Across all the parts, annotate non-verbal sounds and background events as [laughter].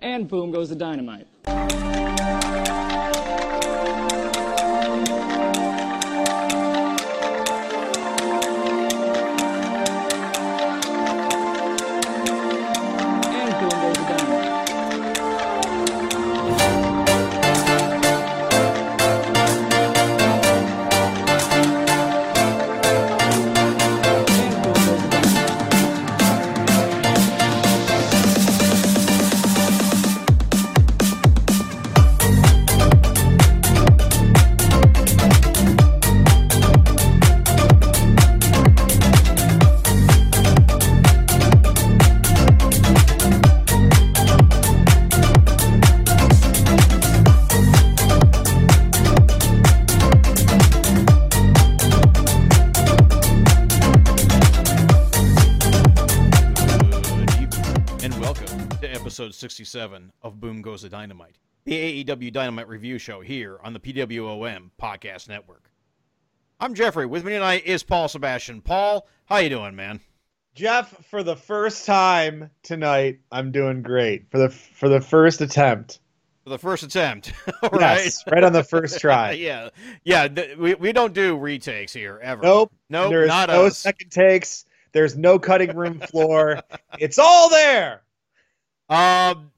And boom goes the dynamite. 37 of Boom Goes the Dynamite, the AEW Dynamite Review Show here on the PWOM Podcast Network. I'm Jeffrey. With me tonight is Paul Sebastian. Paul, how you doing, man? Jeff, for the first time tonight, I'm doing great. For the for the first attempt. For the first attempt. [laughs] right? Yes, right on the first [laughs] try. yeah. Yeah, th- we, we don't do retakes here ever. Nope. Nope, There's not no us. second takes. There's no cutting room floor. [laughs] it's all there. Um,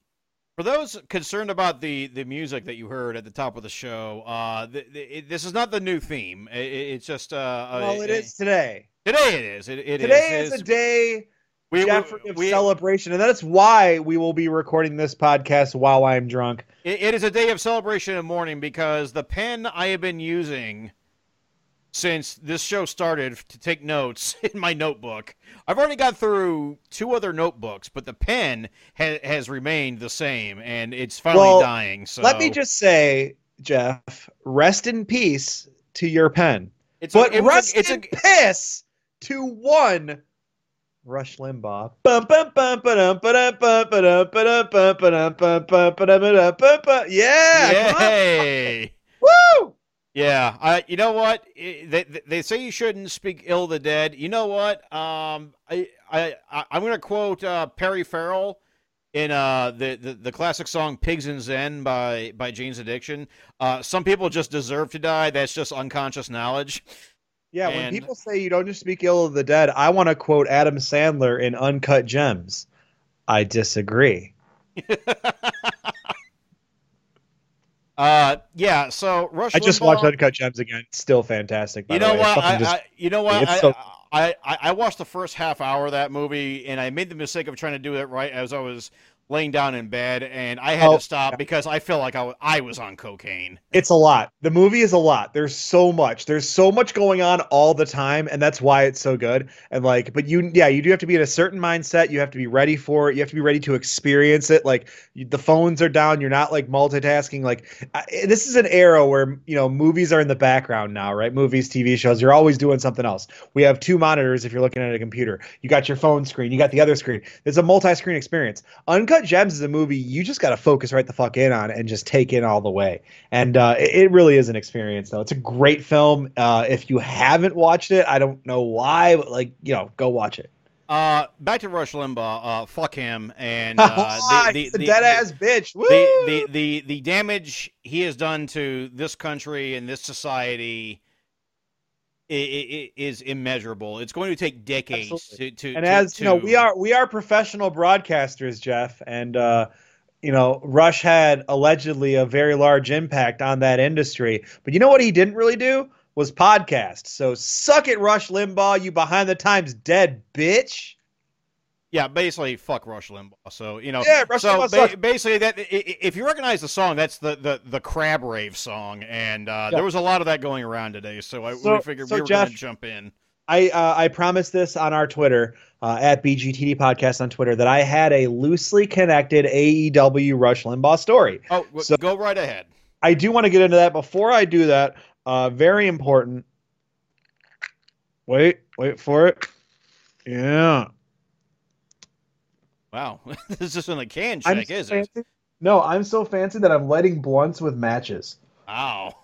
for those concerned about the the music that you heard at the top of the show, uh, th- th- it, this is not the new theme. I- I- it's just uh, Well, uh, it is today. today. It is. It, it Today is. is a day, we, Jeffrey, we, of we- celebration, and that's why we will be recording this podcast while I'm drunk. it- it is a day of celebration and mourning because the pen I have been using since this show started to take notes in my notebook. I've already got through two other notebooks, but the pen ha- has remained the same, and it's finally Well, dying. So Let me just say, Jeff, rest in peace to your pen. It's But a, was a- rest it's a, piss to one Rush Limbaugh. Yeah. Yay! Woo! Yeah, I. You know what? They they say you shouldn't speak ill of the dead. You know what? Um, I I I'm gonna quote uh, Perry Farrell in uh the, the the classic song "Pigs in Zen" by by Jane's Addiction. Uh, some people just deserve to die. That's just unconscious knowledge. Yeah, when people say you don't just speak ill of the dead, I want to quote Adam Sandler in Uncut Gems. I disagree. [laughs] Uh, yeah. So Rush. I just Limbaugh- watched Uncut Gems again. Still fantastic. By You the know way. what? I, just- I, you know what? I, so- I, I, I watched the first half hour of that movie, and I made the mistake of trying to do it right as I was laying down in bed, and I had Oh, to stop because I felt like I, was on cocaine. It's a lot. The movie is a lot. There's so much. There's so much going on all the time, and that's why it's so good. And like, but you, yeah, you do have to be in a certain mindset. You have to be ready for it. You have to be ready to experience it. Like, you, the phones are down. You're not like multitasking. Like, I, eh, this is an era where you know movies are in the background now, right? Movies, TV shows. You're always doing something else. We have two monitors if you're looking at a computer. You got your phone screen. You got the other screen. It's a multi-screen experience. Uncut Gems is a movie you just got to focus right the fuck in on and just take in all the way. And uh, it, it really is an experience, though. It's a great film. Uh, if you haven't watched it, I don't know why, but like you know, go watch it. Uh, back to Rush Limbaugh. Uh, fuck him. And uh, [laughs] the, the, He's the- dead ass bitch. The, the, the, the damage he has done to this country and this society is immeasurable. It's going to take decades to, Absolutely. to and to- as you know, we are we are professional broadcasters, Jeff, and uh, you know, Rush had allegedly a very large impact on that industry. But you know what he didn't really do was podcast. So suck it, Rush Limbaugh, you behind the times dead bitch. Yeah, basically, fuck Rush Limbaugh. So you know, Yeah, Rush so ba- basically, that if you recognize the song, that's the the the Crab Rave song, and uh, Yeah. there was a lot of that going around today. So, I, So- we figured so we were going to jump in. I uh, I promised this on our Twitter uh, at BGTD Podcast on Twitter that I had a loosely connected AEW Rush Limbaugh story. Oh, w- So- go right ahead. I do want to get into that. Before I do that, uh, very important. Wait, wait for it. Yeah. Wow, [laughs] this isn't a can check, so is it? No, I'm so fancy that I'm lighting blunts with matches. Wow.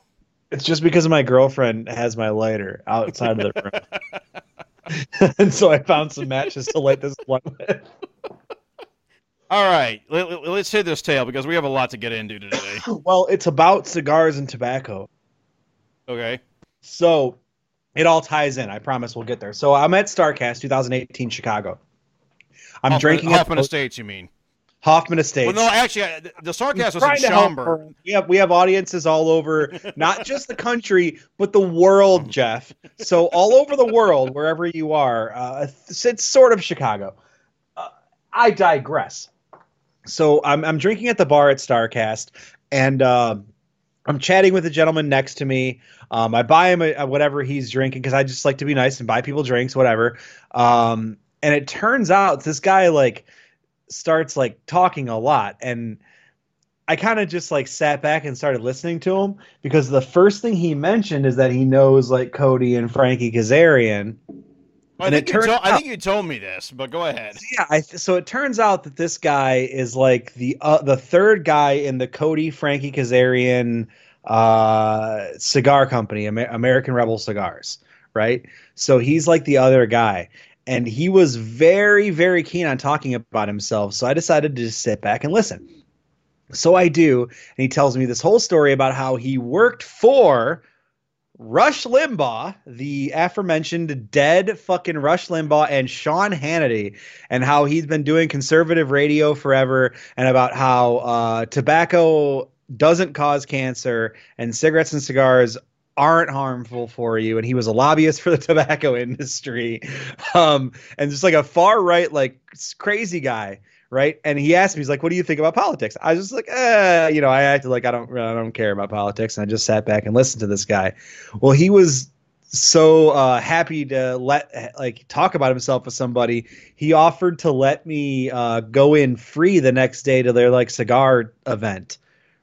It's just because my girlfriend has my lighter outside of the room. [laughs] and so I found some matches to light this blunt with. [laughs] All right, let, let- let's hit this tail because we have a lot to get into today. [coughs] Well, it's about cigars and tobacco. Okay. So it all ties in. I promise we'll get there. So I'm at StarCast 2018 Chicago. I'm Hoffman, drinking Hoffman Estates. You mean? Hoffman Estates. Well, no, actually, the- sarcasm was in Schaumburg. We have we have audiences all over, [laughs] not just the country, but the world, Jeff. So all over the world, wherever you are, uh, it's, it's sort of Chicago. Uh, I digress. So I'm I'm drinking at the bar at Starcast, and um I'm chatting with the gentleman next to me. Um, I buy him a, a whatever he's drinking because I just like to be nice and buy people drinks, whatever. Um, and it turns out this guy like starts like talking a lot and I kind of just like sat back and started listening to him because the first thing he mentioned is that he knows like Cody and Frankie Kazarian. I And think, it you turns told, I think you told me this, but go ahead. Yeah, I th- so it turns out that this guy is like the uh, the third guy in the Cody Frankie Kazarian uh, cigar company, Amer- American Rebel Cigars, right? So he's like the other guy, and he was very very keen on talking about himself. So I decided to just sit back and listen. So I do, and he tells me this whole story about how he worked for Rush Limbaugh, the aforementioned dead fucking Rush Limbaugh, and Sean Hannity, and how he's been doing conservative radio forever, and about how uh, tobacco doesn't cause cancer and cigarettes and cigars aren't harmful for you. And he was a lobbyist for the [laughs] tobacco industry. Um and just like a far right like crazy guy right? And he asked me he's like what do you think about politics? I was just like uh you know i acted like i don't i don't care about politics. And i just sat back and listened to this guy. Well he was so uh, happy to let like talk about himself with somebody. He offered to let me uh, go in free the next day to their like cigar event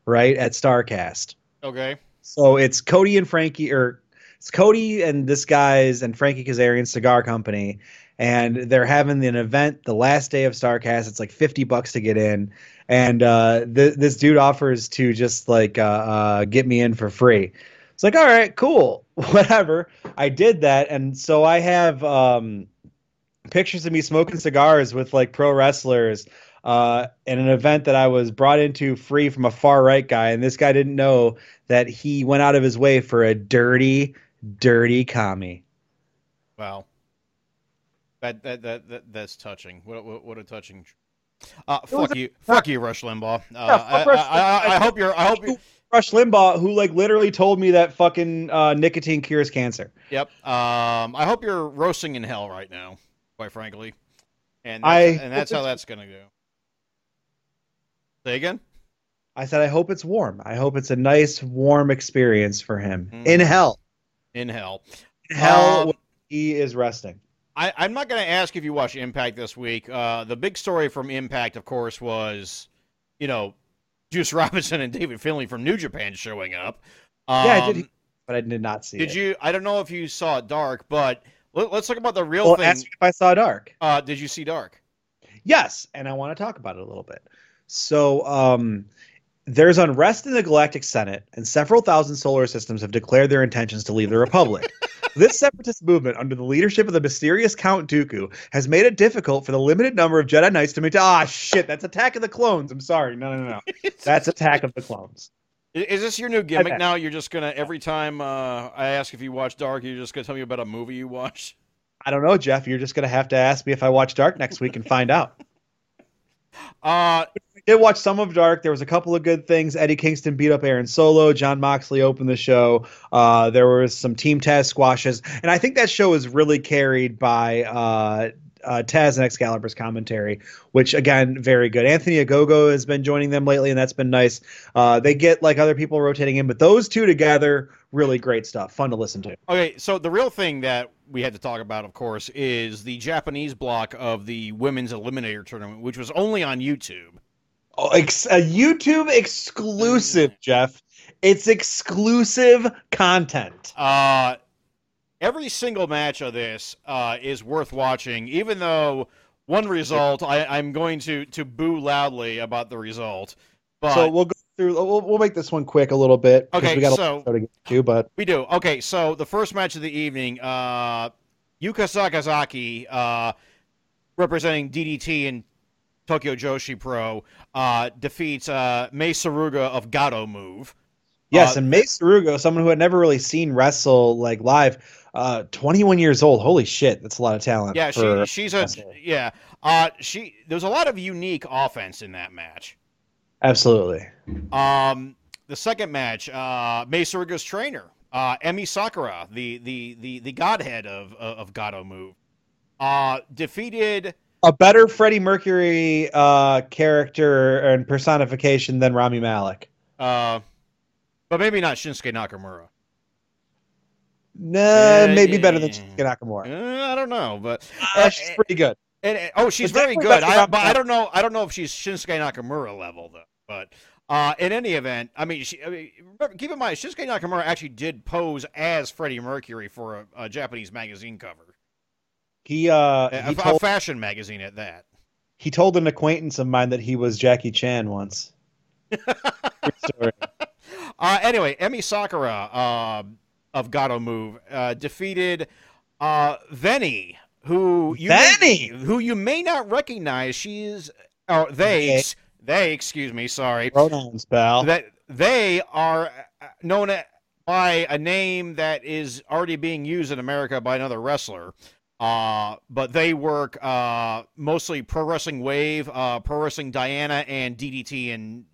right at starcast. Okay. So it's Cody and Frankie, or it's Cody and this guy's and Frankie Kazarian Cigar Company, and they're having an event the last day of Starcast. It's like fifty bucks to get in, and uh, th- this dude offers to just like uh, uh, get me in for free. It's like, all right, cool, [laughs] whatever. I did that, and so I have um, pictures of me smoking cigars with like pro wrestlers uh, in an event that I was brought into free from a far right guy, and this guy didn't know that he went out of his way for a dirty, dirty commie. Wow. That that that, that that's touching. What what, what a touching. Uh, fuck you, fuck you, Rush Limbaugh. [laughs] Uh, fuck I, Rush I, I, I hope you're. I hope you. Rush Limbaugh, who like literally told me that fucking uh, nicotine cures cancer. Yep. Um, I hope you're roasting in hell right now. Quite frankly, and that's, I and that's how that's gonna go. Say again. I said, I hope it's warm. I hope it's a nice, warm experience for him Mm. in hell. In hell. In hell, Um, when he is resting. I, I'm not going to ask if you watched Impact this week. Uh, the big story from Impact, of course, was, you know, Juice [laughs] Robinson and David Finlay from New Japan showing up. Um, Yeah, I did, but I did not see Did it. you? I don't know if you saw Dark, but let, us talk about the real Well, thing. ask if I saw Dark. Uh, did you see Dark? Yes, and I want to talk about it a little bit. So, um, there's unrest in the Galactic Senate, and several thousand solar systems have declared their intentions to leave the Republic. [laughs] this separatist movement, under the leadership of the mysterious Count Dooku, has made it difficult for the limited number of Jedi Knights to make. Ah, shit! That's Attack of the Clones. I'm sorry. No, no, no. no. [laughs] That's Attack of the Clones. Is this your new gimmick Okay. now? You're just gonna every time uh, I ask if you watch Dark, you're just gonna tell me about a movie you watched. I don't know, Jeff. You're just gonna have to ask me if I watch Dark next week and find out. [laughs] Uh, I did watch some of Dark. There was a couple of good things. Eddie Kingston beat up Aaron Solo. Jon Moxley opened the show. Uh, there was some Team Taz squashes, and I think that show is really carried by uh, uh, Taz and Excalibur's commentary, which again very good. Anthony Ogogo has been joining them lately, and that's been nice. Uh, they get like other people rotating in, but those two together, really great stuff. Fun to listen to. Okay, so the real thing that we had to talk about, of course, is the Japanese block of the women's eliminator tournament, which was only on YouTube. Oh, ex- a YouTube exclusive, Jeff. It's exclusive content. Uh, every single match of this uh, is worth watching, even though one result I, I'm going to to boo loudly about the result. But so we'll go through. We'll, we'll make this one quick a little bit. Okay, we got so- to get to, but We do. Okay, so the first match of the evening, uh, Yuka Sakazaki, uh, representing DDT and Tokyo Joshi Pro, uh, defeats uh, Mei Suruga of Gatoh Move. Yes, Uh, and Mei Suruga, someone who had never really seen wrestle like live, uh, 21 years old. Holy shit, that's a lot of talent. Yeah, she, she's a yeah. Uh, she there's a lot of unique offense in that match. absolutely. Um, the second match, uh, Mei Suruga's trainer, uh, Emi Sakura, the the the the godhead of of, of Gatoh Move, uh, defeated. A better Freddie Mercury uh, character and personification than Rami Malek. Uh, but maybe not Shinsuke Nakamura. Nah, Yeah, maybe better than. Shinsuke Nakamura. Uh, I don't know, but Uh, she's pretty good. And, and- oh, she's very good. I, but I don't know. I don't know if she's Shinsuke Nakamura level though. But uh, in any event, I mean, she, I mean, remember, keep in mind, Shinsuke Nakamura actually did pose as Freddie Mercury for a, a Japanese magazine cover, He uh a, he a told, fashion magazine at that. he told an acquaintance of mine that he was Jackie Chan once. [laughs] Story. Uh, anyway, Emi Sakura uh, of Gatoh Move uh, defeated uh, Veny, who you Veny! may, who you may not recognize. She is, or they, Okay. they, excuse me, sorry. Pronouns, pal. that they are uh, known by a name that is already being used in America by another wrestler. Uh, but they work uh, mostly Pro Wrestling Wave, uh, Pro Wrestling Diana, and DDT and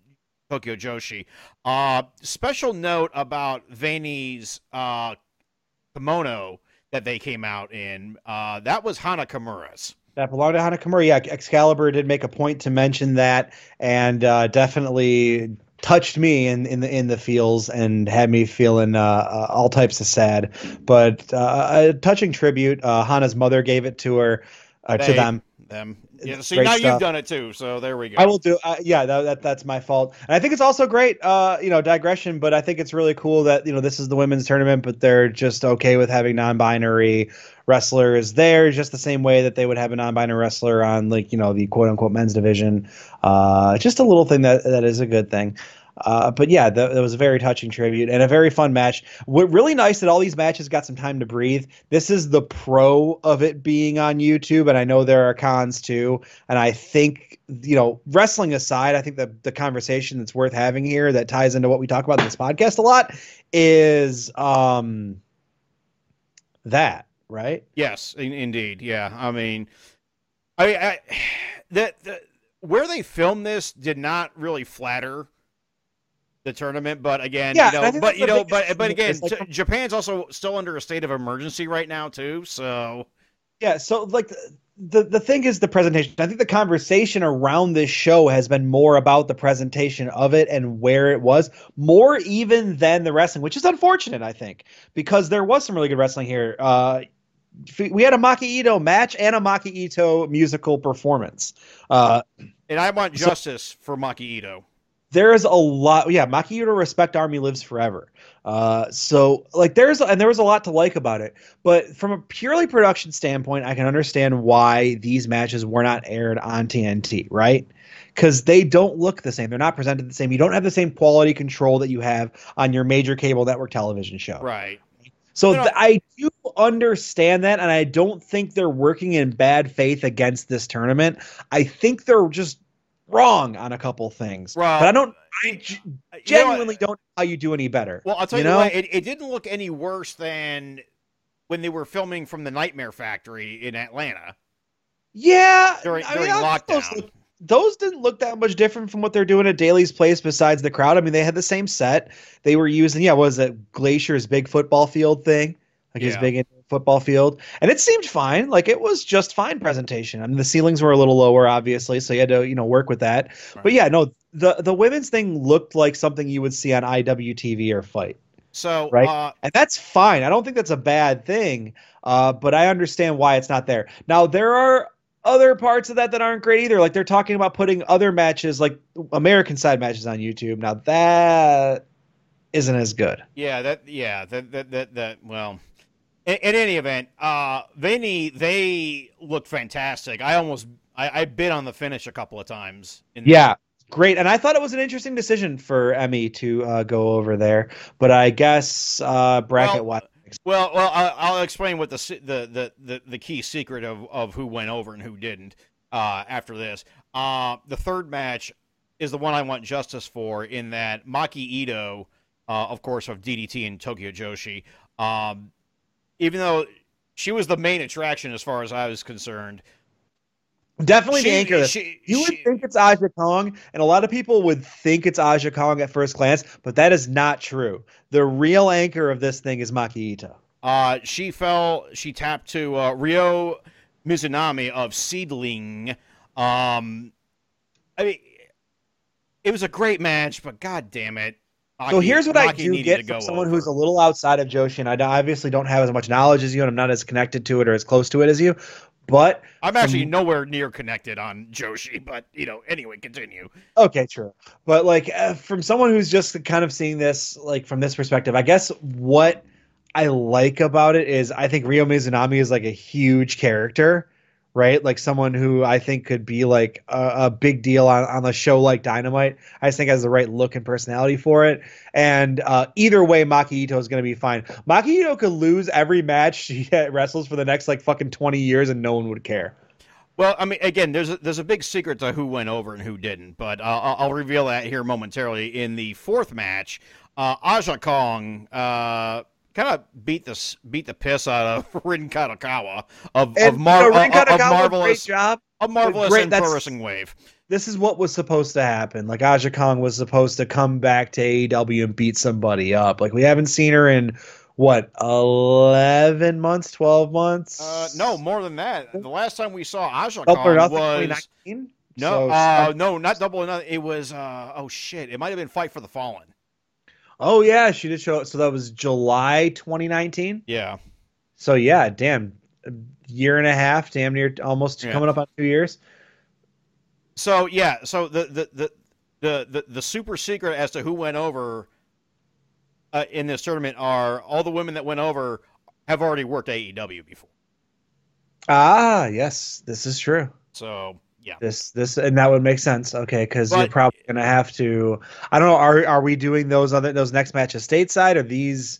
Tokyo Joshi. Uh, special note about Veny's uh, kimono that they came out in. Uh, that was Hana Kimura's. That belonged to Hana Kimura. Yeah, Excalibur did make a point to mention that, and uh, definitely touched me in, in the in the feels and had me feeling uh, uh, all types of sad. But uh, a touching tribute. Uh, Hana's mother gave it to her, uh, to them. Them. Yeah, see, Great now stuff. you've done it too, so there we go. I will do. Uh, yeah, that, that that's my fault. And I think it's also great. Uh, you know, digression, but I think it's really cool that you know this is the women's tournament, but they're just okay with having non-binary wrestlers there, just the same way that they would have a non-binary wrestler on like you know the quote unquote men's division. Uh, just a little thing that that is a good thing. Uh, but yeah, that, that was a very touching tribute and a very fun match. What really nice that all these matches got some time to breathe. This is the pro of it being on YouTube, and I know there are cons too. And I think you know, wrestling aside, I think the the conversation that's worth having here that ties into what we talk about in this podcast a lot is um that right. Yes, in, indeed. Yeah, I mean, I, I [sighs] that the, where they filmed this did not really flatter the tournament, but again, Yeah, you know, but you know, but but again, like, Japan's also still under a state of emergency right now too. So Yeah, so like the the thing is the presentation. I think the conversation around this show has been more about the presentation of it and where it was, more even than the wrestling, which is unfortunate, I think, because there was some really good wrestling here. Uh we had a Maki Ito match and a Maki Ito musical performance. Uh and I want So- justice for Maki Ito. there's a lot yeah maki Ito respect army lives forever uh so like there's and there was a lot to like about it but from a purely production standpoint i can understand why these matches were not aired on tnt right because they don't look the same they're not presented the same you don't have the same quality control that you have on your major cable network television show Right. So th- I do understand that, and I don't think they're working in bad faith against this tournament. I think they're just wrong on a couple things. But I don't I, g- you know genuinely don't know how you do any better. Well, I'll tell you you, know? what, it, it didn't look any worse than when they were filming from the Nightmare Factory in Atlanta yeah, during, I during mean, lockdown. Those, didn't look that much different from what they're doing at Daly's Place. Besides the crowd, I mean, they had the same set. They were using yeah, what was it Glacier's big football field thing, like his big football field, and it seemed fine. Like it was just fine presentation. I mean, the ceilings were a little lower, obviously, so you had to you know work with that. But yeah, no, the the women's thing looked like something you would see on IWTV or Fight. So, Right. uh, And that's fine. I don't think that's a bad thing. Uh, but I understand why it's not there. Now there are other parts of that that aren't great either. Like they're talking about putting other matches, like American side matches, on YouTube. Now that isn't as good. Yeah, that yeah, that that that, that well. In, in any event, uh Vinny they looked fantastic. I almost I, I bid on the finish a couple of times. In Yeah, great. And I thought it was an interesting decision for Emi to uh, go over there. But I guess uh, bracket wise, Well, well, I'll explain what the the, the, the, the key secret of, of who went over and who didn't. uh, after this. Uh, the third match is the one I want justice for in that Maki Ito, uh, of course, of DDT and Tokyo Joshi, um, even though she was the main attraction as far as I was concerned. Definitely She- the anchor. she- you would she- think it's Aja Kong, and a lot of people would think it's Aja Kong at first glance, but that is not true. The real anchor of this thing is Maki Ito. Uh, she fell. She tapped to uh, Ryo Mizunami of Seedling. Um, I mean, it was a great match, but god damn it. So here's what I do get from someone over. who's a little outside of Joshi, and I obviously don't have as much knowledge as you, and I'm not as connected to it or as close to it as you. But I'm actually nowhere near connected on Joshi, but you know, anyway, continue. Okay, true. But like uh, from someone who's just kind of seeing this like from this perspective, I guess what I like about it is I think Ryo Mizunami is like a huge character, right? Like someone who I think could be like a, a big deal on, on a show like Dynamite. I just think has the right look and personality for it. And uh, either way, Maki Ito is going to be fine. Maki Ito could lose every match [laughs] she wrestles for the next like fucking 20 years and no one would care. Well, I mean, again, there's a, there's a big secret to who went over and who didn't, but uh, I'll, I'll reveal that here momentarily. In the fourth match, uh, Aja Kong uh, kind of beat the beat the piss out of [laughs] Rin Kadokura of And of, mar- you know, Rin of- of Kadokura, great marvelous job. a marvelous Great, and wave. this is what was supposed to happen. Like Aja Kong was supposed to come back to AEW and beat somebody up. Like we haven't seen her in what eleven months, twelve months? Uh, no, more than that. The last time we saw Aja Kong nothing, was 2019? no, So, uh, no, not double or nothing. It was uh, oh shit, it might have been Fight for the Fallen. Oh yeah, she did show up. So that was July 2019. Yeah. So yeah, damn, a year and a half, damn near almost Yeah. coming up on two years. So yeah, so the the the the the, the super secret as to who went over uh, in this tournament are all the women that went over have already worked AEW before. Ah, yes, this is true. So yeah, This this and that would make sense. Okay, because you're probably gonna have to. I don't know. Are are we doing those other those next matches stateside? Are these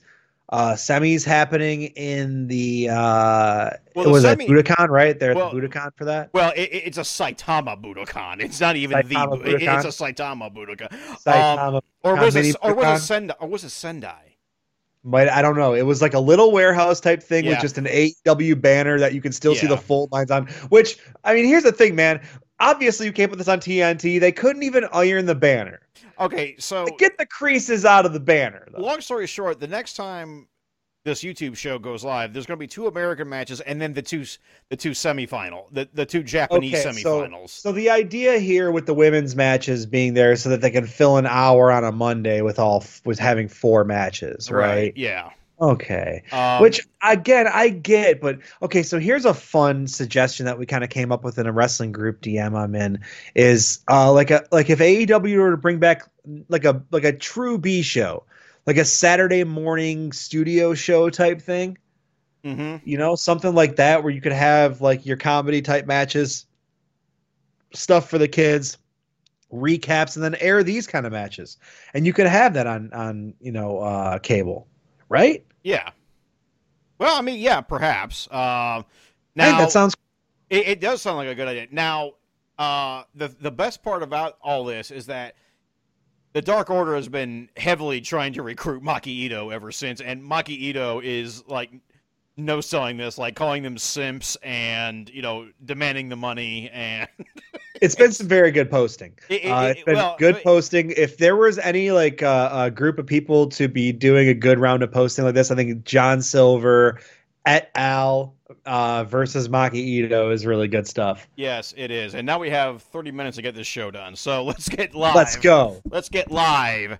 uh semis happening in the uh Well, it was at semi- Budokan, right? They're Well- at the Budokan for that. well, it, it- it's a Saitama Budokan. It's not even Saitama the. it- It's a Saitama Budokan. Saitama or Budokan, was it? Or was it Sendai? Or was it Sendai? But I don't know. It was like a little warehouse type thing with just an AEW banner that you can still see the full lines on. Which I mean, here's the thing, man. Obviously, you can't put this on TNT. They couldn't even iron the banner. Okay, so Get the creases out of the banner. Though. long story short, the next time this YouTube show goes live, there's going to be two American matches and then the two the two semifinal, the the two Japanese Okay, so- semifinals. So the idea here with the women's matches being there so that they can fill an hour on a Monday with all with having four matches, right? Yeah. Okay. Um, Which again I get, but okay, so here's a fun suggestion that we kind of came up with in a wrestling group DM I'm in is uh like a like if AEW were to bring back like a like a true B show, like a Saturday morning studio show type thing, mhm. you know, something like that where you could have like your comedy type matches, stuff for the kids, recaps, and then air these kind of matches, and you could have that on on you know uh, cable, right? Yeah. Well, I mean, yeah, perhaps. Uh, now that sounds it, it does sound like a good idea. Now, uh, the the best part about all this is that the Dark Order has been heavily trying to recruit Maki Ito ever since, and Maki Ito is like no selling this, like calling them simps and you know demanding the money and [laughs] it's been some very good posting. It- it- Uh, it- it's been well, good posting. If there was any like uh, a group of people to be doing a good round of posting like this, I think John Silver et al. Uh, versus Maki Ito is really good stuff. yes, it is. And now we have 30 minutes to get this show done, so [laughs] let's get live. Let's go. Let's get live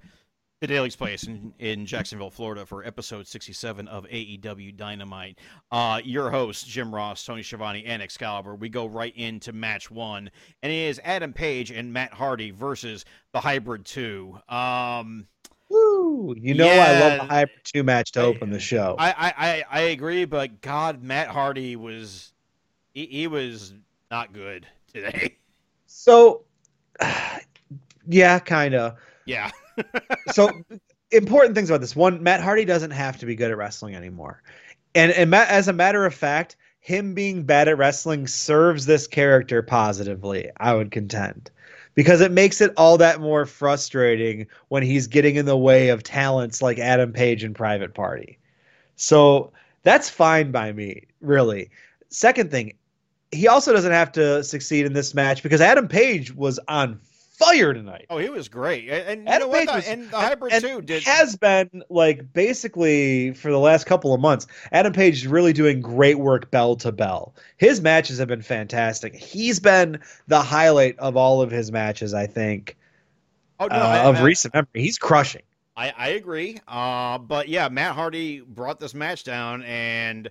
to Daly's Place in, in Jacksonville, Florida for episode 67 of AEW Dynamite. Uh, your hosts, Jim Ross, Tony Schiavone, and Excalibur. We go right into match one, and it is Adam Page and Matt Hardy versus the Hybrid 2. Um, Woo! You know I love the Hyper Two match to open the show. I, I, I, I agree, but God, Matt Hardy was he, he was not good today. so, [sighs] yeah, kind of. Yeah. [laughs] So, important things about this. One, Matt Hardy doesn't have to be good at wrestling anymore, and and Matt, as a matter of fact, him being bad at wrestling serves this character positively, I would contend. Because it makes it all that more frustrating when he's getting in the way of talents like Adam Page and Private Party. So that's fine by me, really. Second thing, he also doesn't have to succeed in this match because Adam Page was on fire tonight. Oh, he was great, and, and you Adam know what? The- was- and the hybrid and too did. has been like basically for the last couple of months. Adam Page is really doing great work bell to bell. His matches have been fantastic. He's been the highlight of all of his matches, I think, oh no, uh, I, of I- recent memory. He's crushing. I, I agree. Uh, but yeah, Matt Hardy brought this match down, and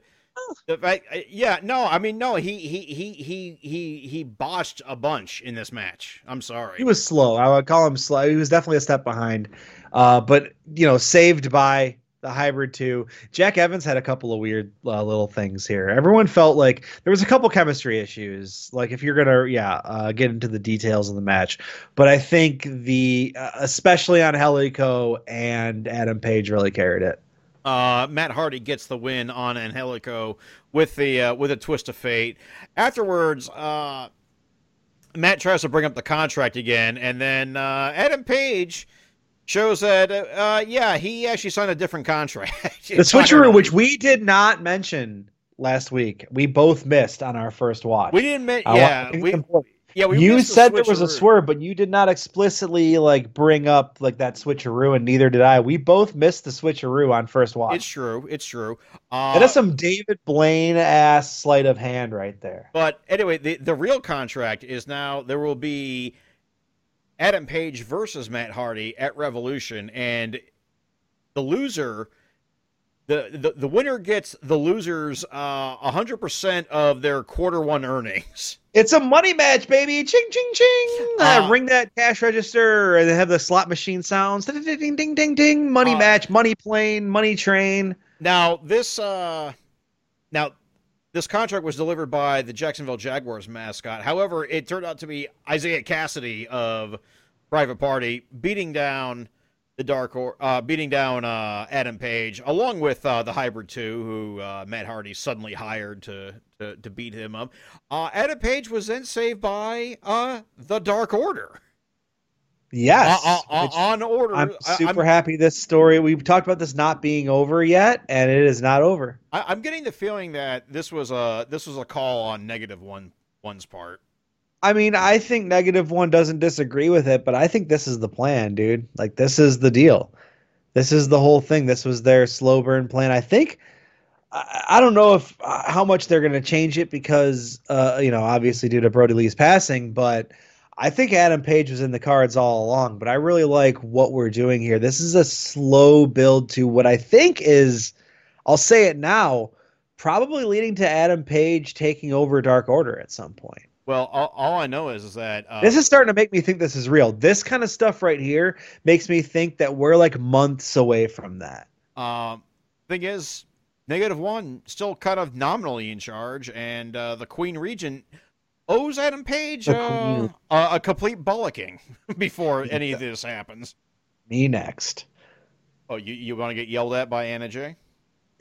uh, yeah, no, I mean, no, he he he he he he botched a bunch in this match. I'm sorry. He was slow. I would call him slow. He was definitely a step behind, uh, but you know, saved by the hybrid two. Jack Evans had a couple of weird uh, little things here. Everyone felt like there was a couple chemistry issues. Like if you're gonna, yeah, uh, get into the details of the match, but I think the uh, especially on Helico and Adam Page really carried it. Uh, Matt Hardy gets the win on Angelico with the uh, with a twist of fate. Afterwards, uh, Matt tries to bring up the contract again, and then uh, Adam Page shows that uh, yeah, he actually signed a different contract. [laughs] The switcheroo, which we did not mention last week, we both missed on our first watch. we didn't. yeah, we important. Yeah we you said there was a swerve, but you did not explicitly like bring up like that switcheroo, and neither did I. We both missed the switcheroo on first watch. It's true. It's true. Uh, that is some David Blaine ass sleight of hand right there. But anyway, the the real contract is now there will be Adam Page versus Matt Hardy at Revolution, and the loser, the the, the winner gets the losers uh hundred percent of their quarter one earnings. It's a money match, baby! Ching, ching, ching! Uh, Uh, ring that cash register, and they have the slot machine sounds. Ding, ding, ding, ding, ding, ding. Money Uh, match, money plane, money train. Now this uh now this contract was delivered by the Jacksonville Jaguars mascot. However, it turned out to be Isiah Kassidy of Private Party beating down the Dark or uh, beating down uh, Adam Page, along with uh, the Hybrid Two, who uh, Matt Hardy suddenly hired to to, to beat him up. Uh, Adam Page was then saved by uh, the Dark Order. Yes, Uh, uh, uh, on order. I'm super happy this story. We've talked about this not being over yet, and it is not over. I, I'm getting the feeling that this was a this was a call on negative one one's part. I mean, I think negative one doesn't disagree with it, but I think this is the plan, dude. Like this is the deal. This is the whole thing. This was their slow burn plan. I think. I, I don't know if uh, how much they're going to change it because, uh, you know, obviously due to Brody Lee's passing, but I think Adam Page was in the cards all along. But I really like what we're doing here. This is a slow build to what I think is, I'll say it now, probably leading to Adam Page taking over Dark Order at some point. Well, all, all I know is, is that uh, This is starting to make me think this is real. This kind of stuff right here makes me think that we're like months away from that. um, thing is negative one still kind of nominally in charge, and uh, the Queen Regent owes Adam Page uh, a, a complete bullocking [laughs] before any of this happens. Me next. Oh, you you want to get yelled at by Anna Jay?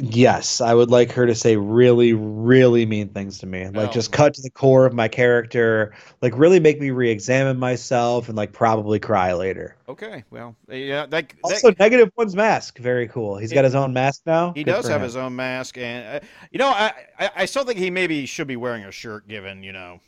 Yes, I would like her to say really, really mean things to me. Like Oh. just cut to the core of my character. Like really make me re-examine myself and like probably cry later. Okay, well, yeah, that, that Also, negative one's mask, very cool. He's got his own mask now. He Good does have him. his own mask, and uh, you know, I, I I still think he maybe should be wearing a shirt, given you know.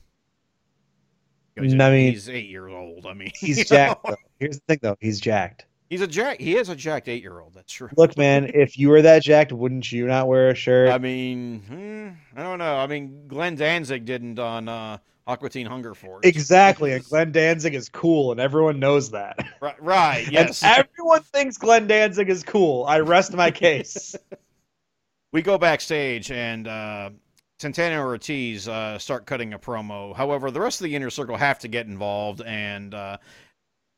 He's, I mean- he's eight years old. I mean, [laughs] He's jacked. Though. Here's the thing, though. He's jacked. He's a jack. He is a jacked eight year old. That's true. Look, man, if you were that jacked, wouldn't you not wear a shirt? I mean, hmm, I don't know. I mean, Glenn Danzig didn't on uh, Aqua Teen Hunger Force. Exactly, and [laughs] Glenn Danzig is cool, and everyone knows that. Right. right yes. And everyone thinks Glenn Danzig is cool. I rest my case. [laughs] we go backstage and uh, Santana Ortiz uh, start cutting a promo. However, the rest of the inner circle have to get involved, and uh,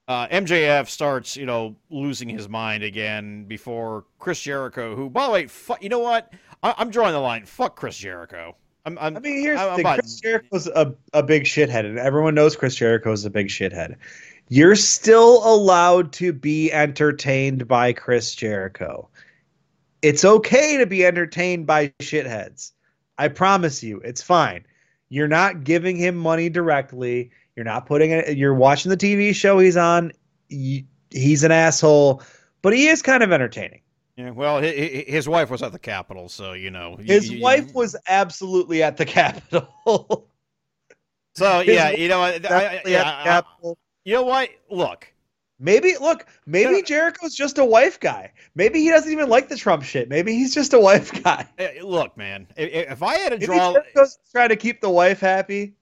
uh, MJF starts, you know, losing his mind again before Chris Jericho, who, by the way, fu- you know what? I- I'm drawing the line. Fuck Chris Jericho. I'm, I'm, I mean, here's I'm the thing: about- Chris Jericho's a, a big shithead, and everyone knows Chris Jericho is a big shithead. You're still allowed to be entertained by Chris Jericho. It's okay to be entertained by shitheads. I promise you, it's fine. You're not giving him money directly. You're not putting it. You're watching the TV show he's on. He's an asshole, but he is kind of entertaining. Yeah, well, hi- hi- his wife was at the Capitol, so you know. His you- wife was absolutely at the Capitol. [laughs] So his yeah, you know, I, I, yeah, at I- you know what? Look, Maybe look, maybe Jericho's just a wife guy. Maybe he doesn't even like the Trump shit. Maybe he's just a wife guy. look, man. If I had to Maybe draw, Jericho's trying to keep the wife happy.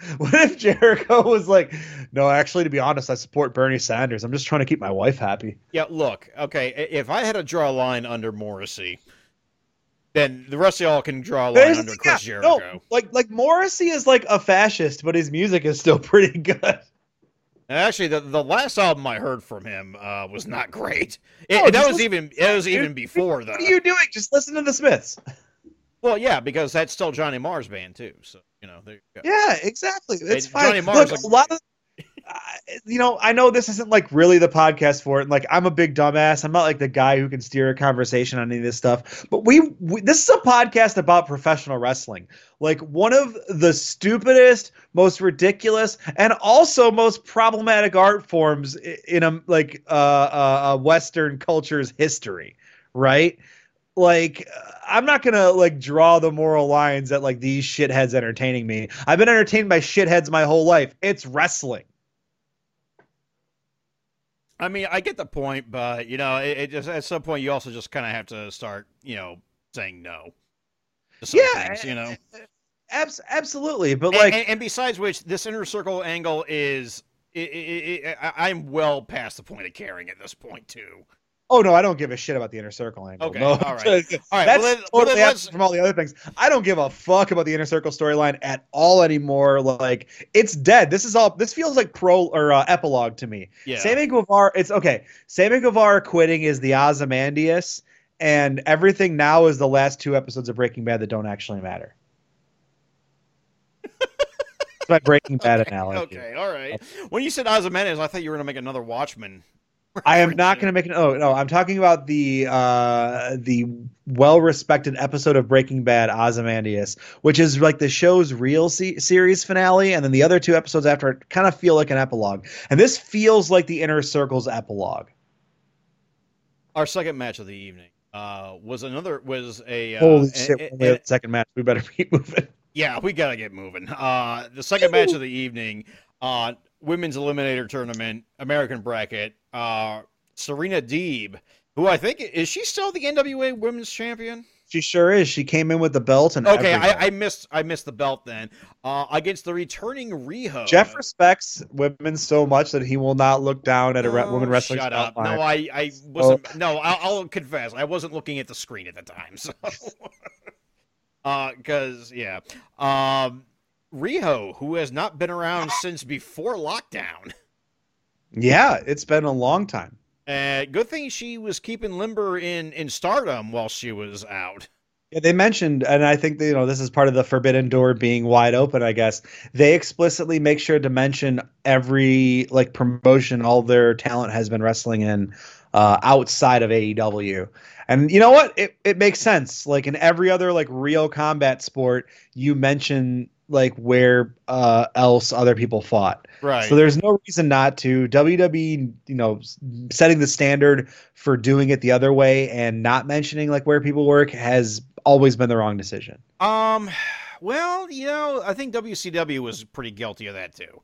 [laughs] What if Jericho was like, "No, actually, to be honest, I support Bernie Sanders. I'm just trying to keep my wife happy." yeah, look, okay. If I had to draw a line under Morrissey, then the rest of y'all can draw a line There's- under yeah, Chris Jericho. No, like like Morrissey is like a fascist, but his music is still [laughs] pretty good. And actually, the, the last album I heard from him uh, was not great. [laughs] It, No, that was even it was Dude, even before that. What are you doing? Just listen to the Smiths. Well, yeah, because that's still Johnny Marr's band too. So you know, there you. Yeah, exactly. It's Hey, fine. Johnny Marr's Look, like- a lot of, uh, you know, I know this isn't like really the podcast for it. And like, I'm a big dumbass. I'm not like the guy who can steer a conversation on any of this stuff. But we, we this is a podcast about professional wrestling. Like one of the stupidest, most ridiculous, and also most problematic art forms in a like uh, uh, uh, Western culture's history. Right? Like I'm not gonna like draw the moral lines that like these shitheads entertaining me. I've been entertained by shitheads my whole life. It's wrestling. I mean, I get the point, but you know, it, it just at some point you also just kind of have to start, you know, saying no. To some Yeah, things, you know. Abs- absolutely, but like and, and besides which, this inner circle angle is. i i i I, I'm well past the point of caring at this point too. Oh no, I don't give a shit about the inner circle angle. Okay, no. all right. All right, That's well, then- well, totally then from all the other things. I don't give a fuck about the inner circle storyline at all anymore. Like it's dead. This is all. This feels like pro or uh, epilogue to me. Yeah. Sammy Guevara, it's okay. Sammy Guevara quitting is the Ozymandias, and everything now is the last two episodes of Breaking Bad that don't actually matter. [laughs] That's my Breaking Bad analogy. Okay, all right. When you said Ozymandias, I thought you were going to make another Watchmen. [laughs] I am not going to make an. Oh no, I'm talking about the uh, the well-respected episode of Breaking Bad, Ozymandias, which is like the show's real se- series finale, and then the other two episodes after it kind of feel like an epilogue. And this feels like the Inner Circle's epilogue. Our second match of the evening uh, was another was a uh, Holy shit! a- we're only at the second match. We better [laughs] keep moving. Yeah, we gotta get moving. Uh, the second match of the evening, uh, women's eliminator tournament, American bracket. Uh, Serena Deeb, who I think is she still the NWA Women's Champion? She sure is. She came in with the belt and Okay. I, I missed I missed the belt then. Uh, against the returning Riho. Jeff respects women so much that he will not look down at a Oh, woman wrestling. Shut up! outline. No, I I wasn't. No, I'll, I'll confess, I wasn't looking at the screen at the time. So, [laughs] uh, because yeah, um, Riho, who has not been around since before lockdown. [laughs] yeah, it's been a long time. Uh, good thing she was keeping limber in in Stardom while she was out. Yeah, they mentioned, and I think that, you know this is part of the forbidden door being wide open. I guess they explicitly make sure to mention every like promotion all their talent has been wrestling in uh, outside of AEW. And you know what? It it makes sense. Like in every other like real combat sport, you mention like where uh, else other people fought. Right. So there's no reason not to. WWE, you know, setting the standard for doing it the other way and not mentioning like where people work has always been the wrong decision. um. Well, you know, I think WCW was pretty guilty of that too.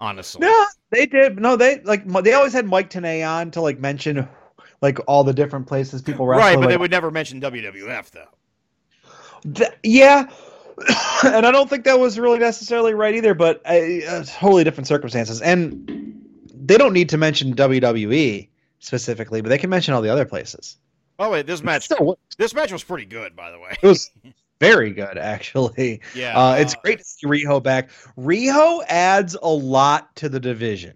Honestly. No, they did. No, they like they always had Mike Tenay on to like mention like all the different places people wrestle. Right, but like, they would never mention WWF though. Th- yeah. [coughs] and I don't think that was really necessarily right either, but I, uh, totally different circumstances. And they don't need to mention WWE specifically, but they can mention all the other places. Oh wait, this match Still, this match was pretty good, by the way. it was [laughs] very good, actually. Yeah, Uh, it's uh, great to see Riho back. Riho adds a lot to the division.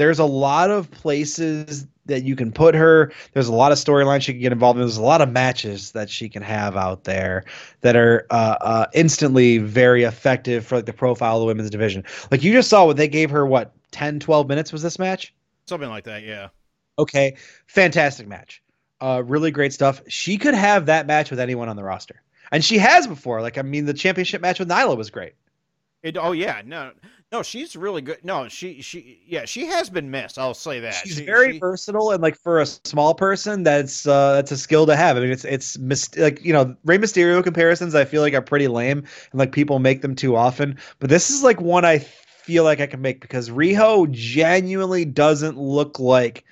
There's a lot of places that you can put her. There's a lot of storylines she can get involved in. There's a lot of matches that she can have out there that are uh, uh, instantly very effective for like the profile of the women's division. Like you just saw what they gave her. What 10, 12 minutes was this match? Something like that, yeah. Okay, fantastic match. Uh, really great stuff. She could have that match with anyone on the roster. and she has before. Like I mean, the championship match with Nyla was great. It, oh yeah, no, no, she's really good. No, she, she, yeah, she has been missed. I'll say that. She's She- very she- versatile, and like for a small person, that's uh, that's a skill to have. I mean, it's it's mis- like you know, Rey Mysterio comparisons. I feel like are pretty lame, and like people make them too often. But this is like one I feel like I can make because Riho genuinely doesn't look like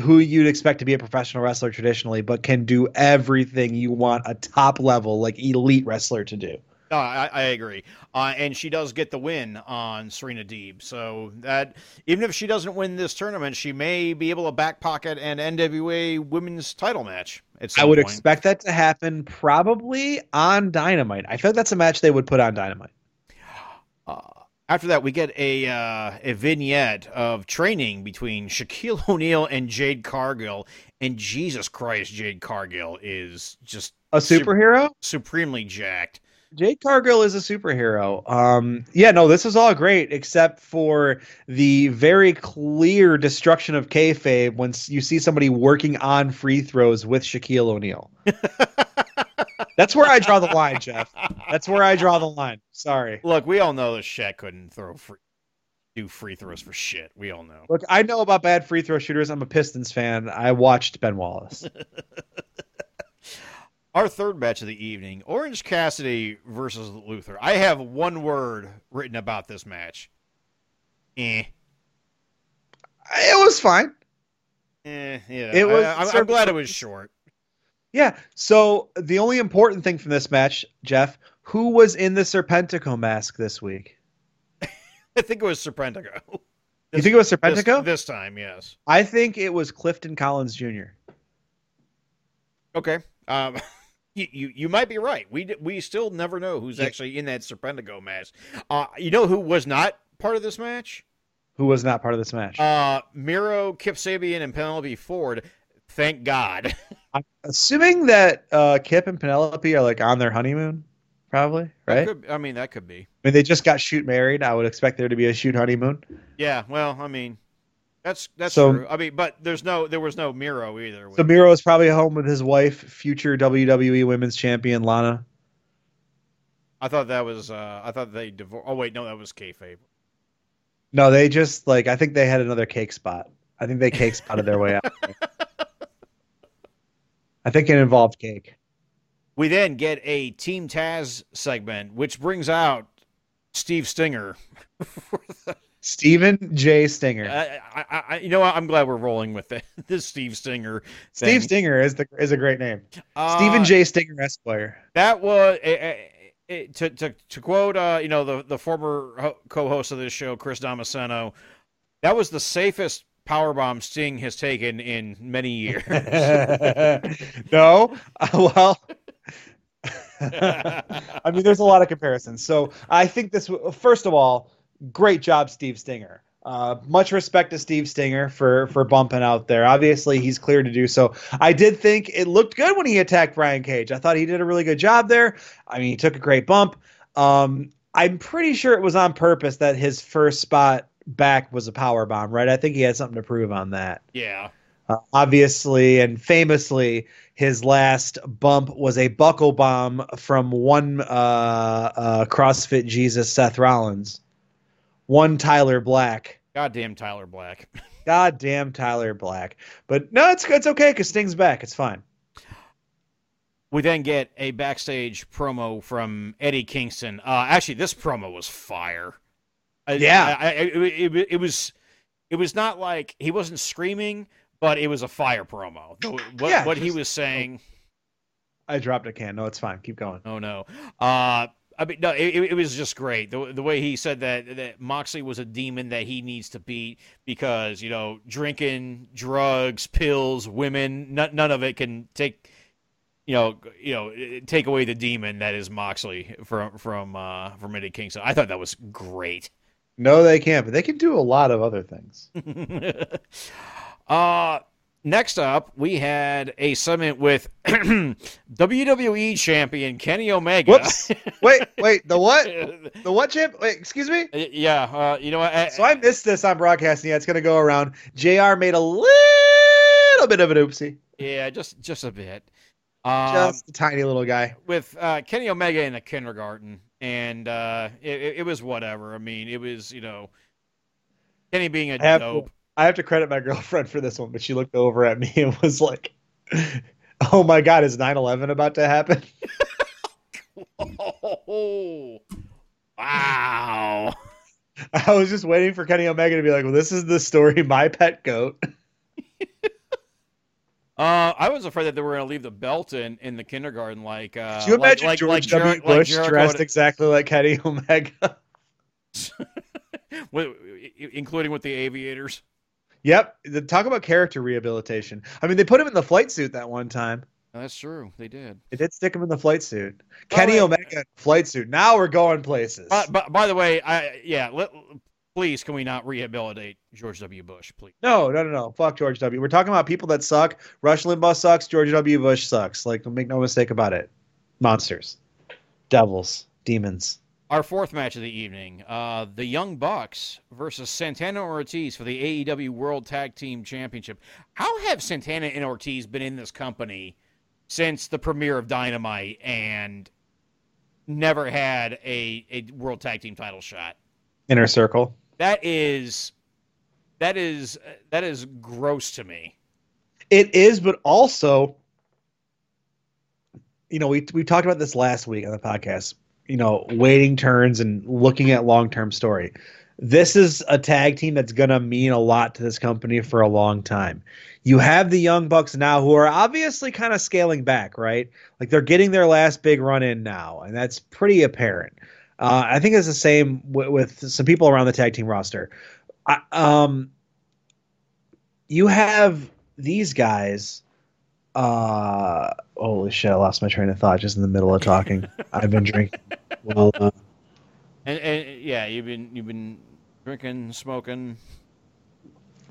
who you'd expect to be a professional wrestler traditionally, but can do everything you want a top level like elite wrestler to do. No, I, I agree. Uh, and she does get the win on Serena Deeb. So that even if she doesn't win this tournament, she may be able to back pocket an NWA women's title match. I would point. expect that to happen probably on Dynamite. I feel like that's a match they would put on Dynamite. Uh, after that, we get a uh, a vignette of training between [laughs] Shaquille O'Neal and Jade Cargill. And Jesus Christ, Jade Cargill is just A Sup- superhero? supremely jacked. Jade Cargill is a superhero. Um, yeah, no, this is all great except for the very clear destruction of kayfabe when you see somebody working on free throws with Shaquille O'Neal. [laughs] That's where I draw the line, Jeff. That's where I draw the line. Sorry. Look, we all know that Shaq couldn't throw free, do free throws for shit. We all know. Look, I know about bad free throw shooters. I'm a Pistons fan. I watched Ben Wallace. [laughs] Our third match of the evening: Orange Cassidy versus Luther. I have one word written about this match. Eh. It was fine. Eh, yeah. It was I, am I'm glad it was short. Yeah. So the only important thing from this match, Jeff, who was in the Serpentico mask this week? [laughs] I think it was Serpentico. You think it was This, Serpentico? this time, yes. I think it was Clifton Collins Jr. Okay. Um, [laughs] you, you you might be right. We we still never know who's actually in that Serpentico match. Uh, you know who was not part of this match? who was not part of this match. Uh, Miro, Kip Sabian, and Penelope Ford. Thank God. [laughs] I'm assuming that uh, Kip and Penelope are like on their honeymoon, probably, right? could- I mean, that could be. I mean, they just got shoot married. I would expect there to be a shoot honeymoon. Yeah. Well, I mean, that's that's So- true. I mean, but there's no there was no Miro either. So Miro is probably home with his wife, future WWE Women's Champion Lana. I thought that was. Uh, I thought they divorced. Oh wait, no, that was kayfabe. No, they just like I think they had another cake spot. I think they cake spotted their way out. [laughs] I think it involved cake. We then get a Team Taz segment, which brings out Steve Stinger. [laughs] Stephen J. Stinger. I, I, I, you know? I'm glad we're rolling with it. [laughs] this Steve Stinger. Steve. Stinger is the is a great name. Uh, Stephen J. Stinger Esquire. That was eh, eh, eh, to to to quote uh, you know the the former co-host of this show, Chris Damasceno. That was the safest powerbomb Sting has taken in many years. [laughs] no, Uh, well, [laughs] I mean, there's a lot of comparisons. So I think this. First of all, great job, Steve Stinger. Uh, much respect to Steve Stinger for for bumping out there. Obviously, he's clear to do so. I did think it looked good when he attacked Brian Cage. I thought he did a really good job there. I mean, he took a great bump. Um, I'm pretty sure it was on purpose that his first spot back was a power bomb, right? I think he had something to prove on that. yeah. Uh, obviously and famously, his last bump was a buckle bomb from one uh, uh, CrossFit Jesus, Seth Rollins, one Tyler Black. Goddamn Tyler Black. [laughs] Goddamn Tyler Black. But no, it's it's okay because Sting's back. It's fine. We then get a backstage promo from Eddie Kingston. Uh, actually, this promo was fire. Yeah. I, I, it, it, it was. It was not like he wasn't screaming, but it was a fire promo. What, Yeah, what he was saying. I dropped a can. No, it's fine. Keep going. Oh no. Uh, I mean, no, it, it was just great. The, the way he said that that Moxley was a demon that he needs to beat because you know drinking, drugs, pills, women, none, none of it can take. You know, you know, take away the demon that is Moxley from from uh, from Eddie Kingston. I thought that was great. No, they can't, but they can do a lot of other things. [laughs] uh, next up, we had a summit with [clears throat] WWE champion Kenny Omega. Whoops. Wait, wait. The what? [laughs] The what champ? Wait, excuse me. yeah, uh, you know what? I- So I missed this on broadcasting. Yeah, it's gonna go around. Jr. made a little bit of an oopsie. Yeah, just just a bit. Um, Just a tiny little guy. with uh, Kenny Omega in the kindergarten, and uh, it, it was whatever. I mean, it was you know Kenny being a dope. I have to credit my [laughs] girlfriend for this one, but she looked over at me [laughs] and was like, "Oh my God, is 9/11 about to happen?" Oh, [laughs] wow! I was just waiting for Kenny Omega to be like, "Well, this is the story, my pet goat." Uh, I was afraid that they were going to leave the belt in, in the kindergarten, like uh, Do you imagine like, George like W. Jer- like Bush Jericho dressed exactly like Kenny Omega? with, including with the aviators. Yep. The, talk about character rehabilitation. I mean, they put him in the flight suit that one time. That's true. They did. They did stick him in the flight suit. Kenny. Omega flight suit. Now we're going places. Uh, but by the way, I yeah. Let, please, can we not rehabilitate George W. Bush, please? no, no, no, no. Fuck George W. We're talking about people that suck. Rush Limbaugh sucks. George W. Bush sucks. Like, make no mistake about it. Monsters, devils, demons. Our fourth match of the evening, uh, the Young Bucks versus Santana Ortiz for the AEW World Tag Team Championship. How have Santana and Ortiz been in this company since the premiere of Dynamite and never had a, a World Tag Team title shot? Inner circle. That is that is that is gross to me. It is, but also, you know, we we talked about this last week on the podcast. You know, waiting turns and looking at long term story. This is a tag team that's going to mean a lot to this company for a long time. You have the Young Bucks now who are obviously kind of scaling back, right? Like they're getting their last big run in now, and that's pretty apparent. Uh, I think it's the same with, with some people around the tag team roster. I, um, you have these guys. Uh, holy shit! I lost my train of thought just in the middle of talking. I've been drinking. [laughs] Well, uh, And, and yeah, you've been you've been drinking, smoking.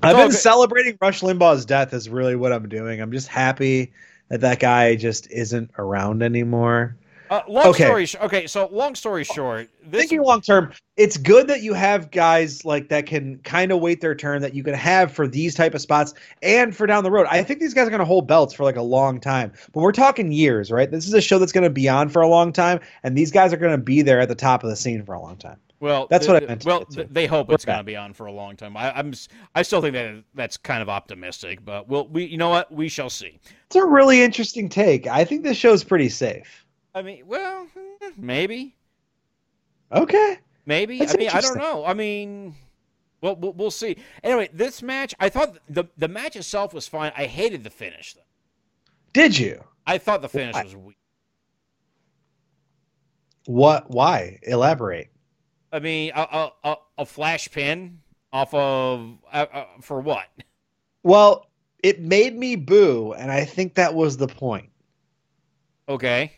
I've been good. celebrating Rush Limbaugh's death. Is really what I'm doing. I'm just happy that that guy just isn't around anymore. Uh, long Okay. story sh- okay, so long story short, this Thinking long term, it's good that you have guys like that can kind of wait their turn that you can have for these type of spots and for down the road. I think these guys are going to hold belts for like a long time, but we're talking years, right? This is a show that's going to be on for a long time, and these guys are going to be there at the top of the scene for a long time. well, That's the- what I meant Well, they hope it's going to be on for a long time. I, I'm s- I still think that that's kind of optimistic, but we'll we you know what we shall see. It's a really interesting take. I think this show's pretty safe. I mean, well, [laughs] maybe, Okay. maybe. That's I mean, I don't know. I mean, well, we'll, we'll see. Anyway, this match, I thought the the match itself was fine. I hated the finish though. Did you? I thought the finish I- was weak. What? Why? Elaborate. I mean, a a, a, a flash pin off of uh, uh, for what? Well, it made me boo, and I think that was the point. Okay.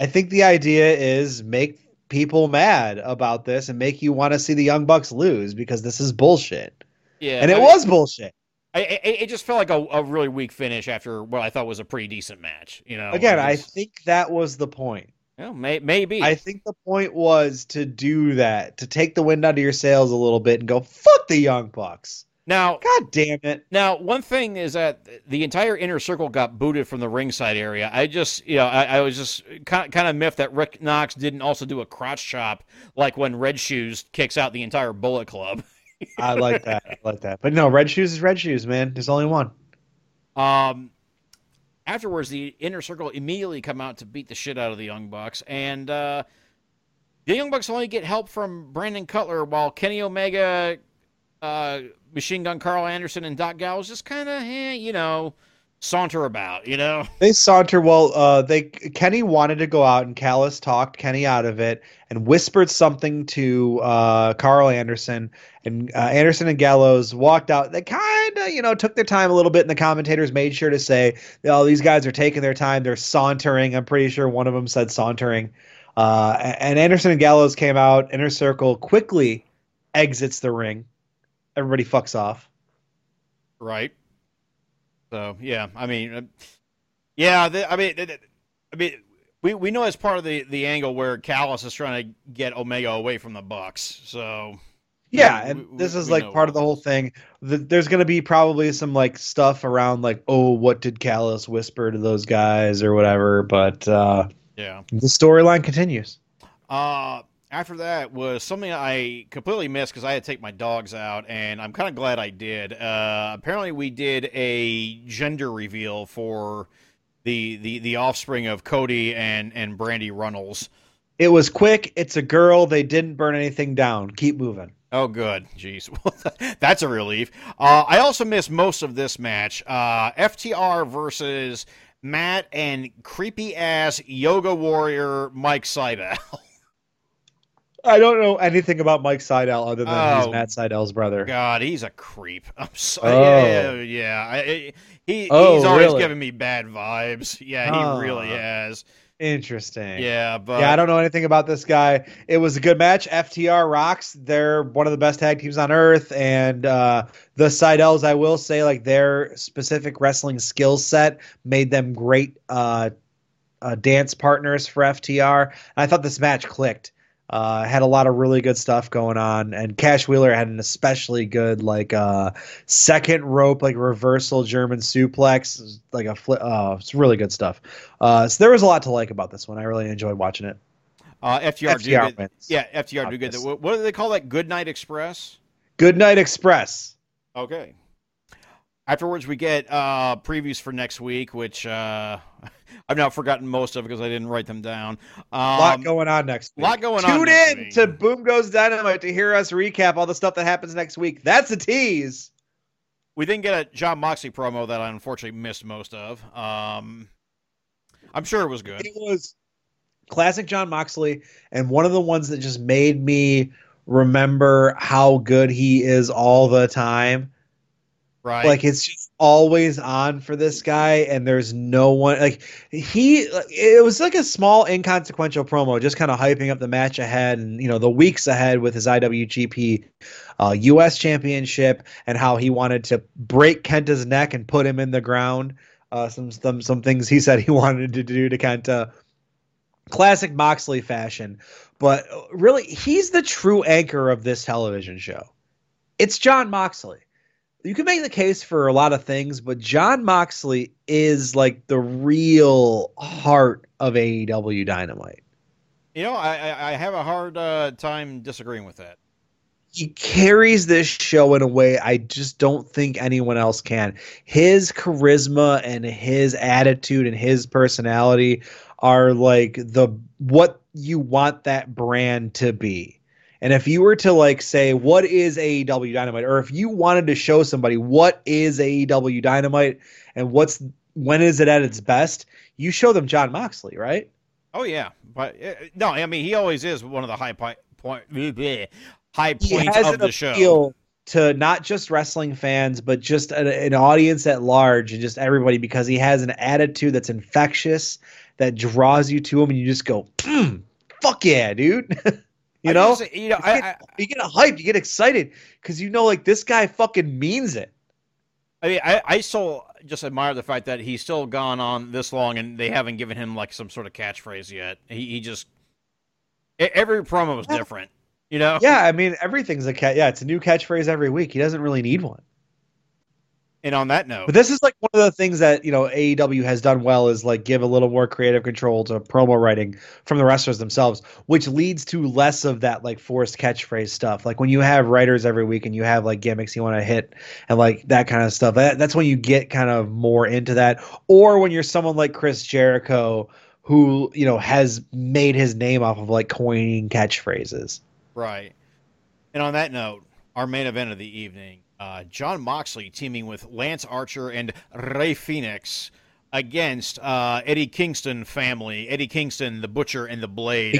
I think the idea is make people mad about this and make you want to see the Young Bucks lose because this is bullshit. Yeah. And I it mean, was bullshit. I, I, it just felt like a, a really weak finish after what I thought was a pretty decent match. You know. Again, I just- think that was the point. well, may, maybe. I think the point was to do that, to take the wind out of your sails a little bit and go, fuck the Young Bucks. Now, God damn it. now, one thing is that the entire inner circle got booted from the ringside area. I just, you know, I, I was just kind, kind of miffed that Rick Knox didn't also do a crotch chop like when Red Shoes kicks out the entire Bullet Club. [laughs] I like that. I like that. But no, red shoes is red shoes, man. There's only one. Um, afterwards, the inner circle immediately come out to beat the shit out of the Young Bucks, and uh, the Young Bucks only get help from Brandon Cutler, while Kenny Omega, uh, Machine Gun Karl Anderson, and Doc Gallows just kind of, eh, you know, saunter about, you know. [laughs] They saunter well. Uh, they Kenny wanted to go out, and Callis talked Kenny out of it and whispered something to uh, Karl Anderson, and uh, Anderson and Gallows walked out. They kind of, you know, took their time a little bit, and the commentators made sure to say, "Oh, these guys are taking their time. They're sauntering." I'm pretty sure one of them said sauntering. Uh, and Anderson and Gallows came out. Inner Circle quickly exits the ring. Everybody fucks off. Right. So yeah, I mean, uh, yeah, the, I mean, it- I mean, we we know it's part of the the angle where Callis is trying to get Omega away from the Bucks. So Yeah, We- and we- this is like know part of the whole thing. The, there's going to be probably some like stuff around like, oh, what did Callis whisper to those guys or whatever. But uh, Yeah. the storyline continues. Uh, after that was something I completely missed because I had to take my dogs out, and I'm kind of glad I did. Uh, apparently, we did a gender reveal for the the the offspring of Cody and and Brandi Runnels. It was quick. It's a girl. They didn't burn anything down. Keep moving. Oh, good. Jeez. [laughs] [laughs] That's a relief. Uh, I also missed most of this match. Uh, FTR versus Matt and creepy ass yoga warrior Mike Sydal. [laughs] I don't know anything about Mike Sydal other than Oh, he's Matt Sydal's brother. God, he's a creep. [laughs] I'm so Oh. yeah, yeah. I, I- he Oh, he's always really? giving me bad vibes. Yeah, he really has. Interesting. Yeah, but yeah, I don't know anything about this guy. It was a good match. FTR rocks. They're one of the best tag teams on earth, and uh, the Sydals, I will say, like their specific wrestling skill set made them great uh, uh, dance partners for FTR. And I thought this match clicked. Uh, had a lot of really good stuff going on, and Cash Wheeler had an especially good like uh, second rope like reversal German suplex, like a flip. Uh, it's really good stuff. Uh, so there was a lot to like about this one. I really enjoyed watching it. uh, FTR, do good. Yeah, FTR do good. What, what do they call that? Good Night Express. Good Night Express. Okay. Afterwards, we get uh, previews for next week, which uh, [laughs] I've now forgotten most of because I didn't write them down. Um, A lot going on next week. A lot going on Tune in week. to Boom Goes Dynamite to hear us recap all the stuff that happens next week. That's a tease. we didn't get a Jon Moxley promo that I unfortunately missed most of. Um, I'm sure it was good. It was classic Jon Moxley, and one of the ones that just made me remember how good he is all the time. Right. Like it's just always on for this guy, and there's no one like he. It was like a small, inconsequential promo, just kind of hyping up the match ahead and you know the weeks ahead with his IWGP uh, U.S. Championship and how he wanted to break Kenta's neck and put him in the ground. Uh, some some some things he said he [laughs] wanted to do to Kenta. Classic Moxley fashion, but really he's the true anchor of this television show. It's Jon Moxley you can make the case for a lot of things, but Jon Moxley is like the real heart of AEW Dynamite. you know, I, I, I have a hard uh, time disagreeing with that. He carries this show in a way I just don't think anyone else can. His charisma and his attitude and his personality are like the what you want that brand to be. And if you were to like say what is AEW Dynamite or if you wanted to show somebody what is AEW Dynamite and what's when is it at its best, you show them Jon Moxley, right? Oh yeah, but uh, no, I mean he always is one of the high point, point bleh, [laughs] high He points has of an the show. appeal to not just wrestling fans, but just an, an audience at large and just everybody because he has an attitude that's infectious that draws you to him, and you just go, "Hmm, "Fuck yeah, dude!" [laughs] you I know, just- you know, you I, get, I, you get a hype, you get excited because you know, like this guy fucking means it. I mean, I, I still just admire the fact that he's still gone on this long and they haven't given him like some sort of catchphrase yet. He, he just every promo was Yeah. different, you know. Yeah, I mean, everything's a cat. Yeah, it's a new catchphrase every week. He doesn't really need one. And on that note, But this is like one of the things that you know AEW has done well is like give a little more creative control to promo writing from the wrestlers themselves, which leads to less of that like forced catchphrase stuff. Like when you have writers every week and you have like gimmicks you want to hit and like that kind of stuff. That, that's when you get kind of more into that. Or when you're someone like Chris Jericho who you know has made his name off of like coining catchphrases. right. And on that note, our main event of the evening, uh, Jon Moxley teaming with Lance Archer and Rey Fénix against uh, Eddie Kingston family, Eddie Kingston, the Butcher and the Blade.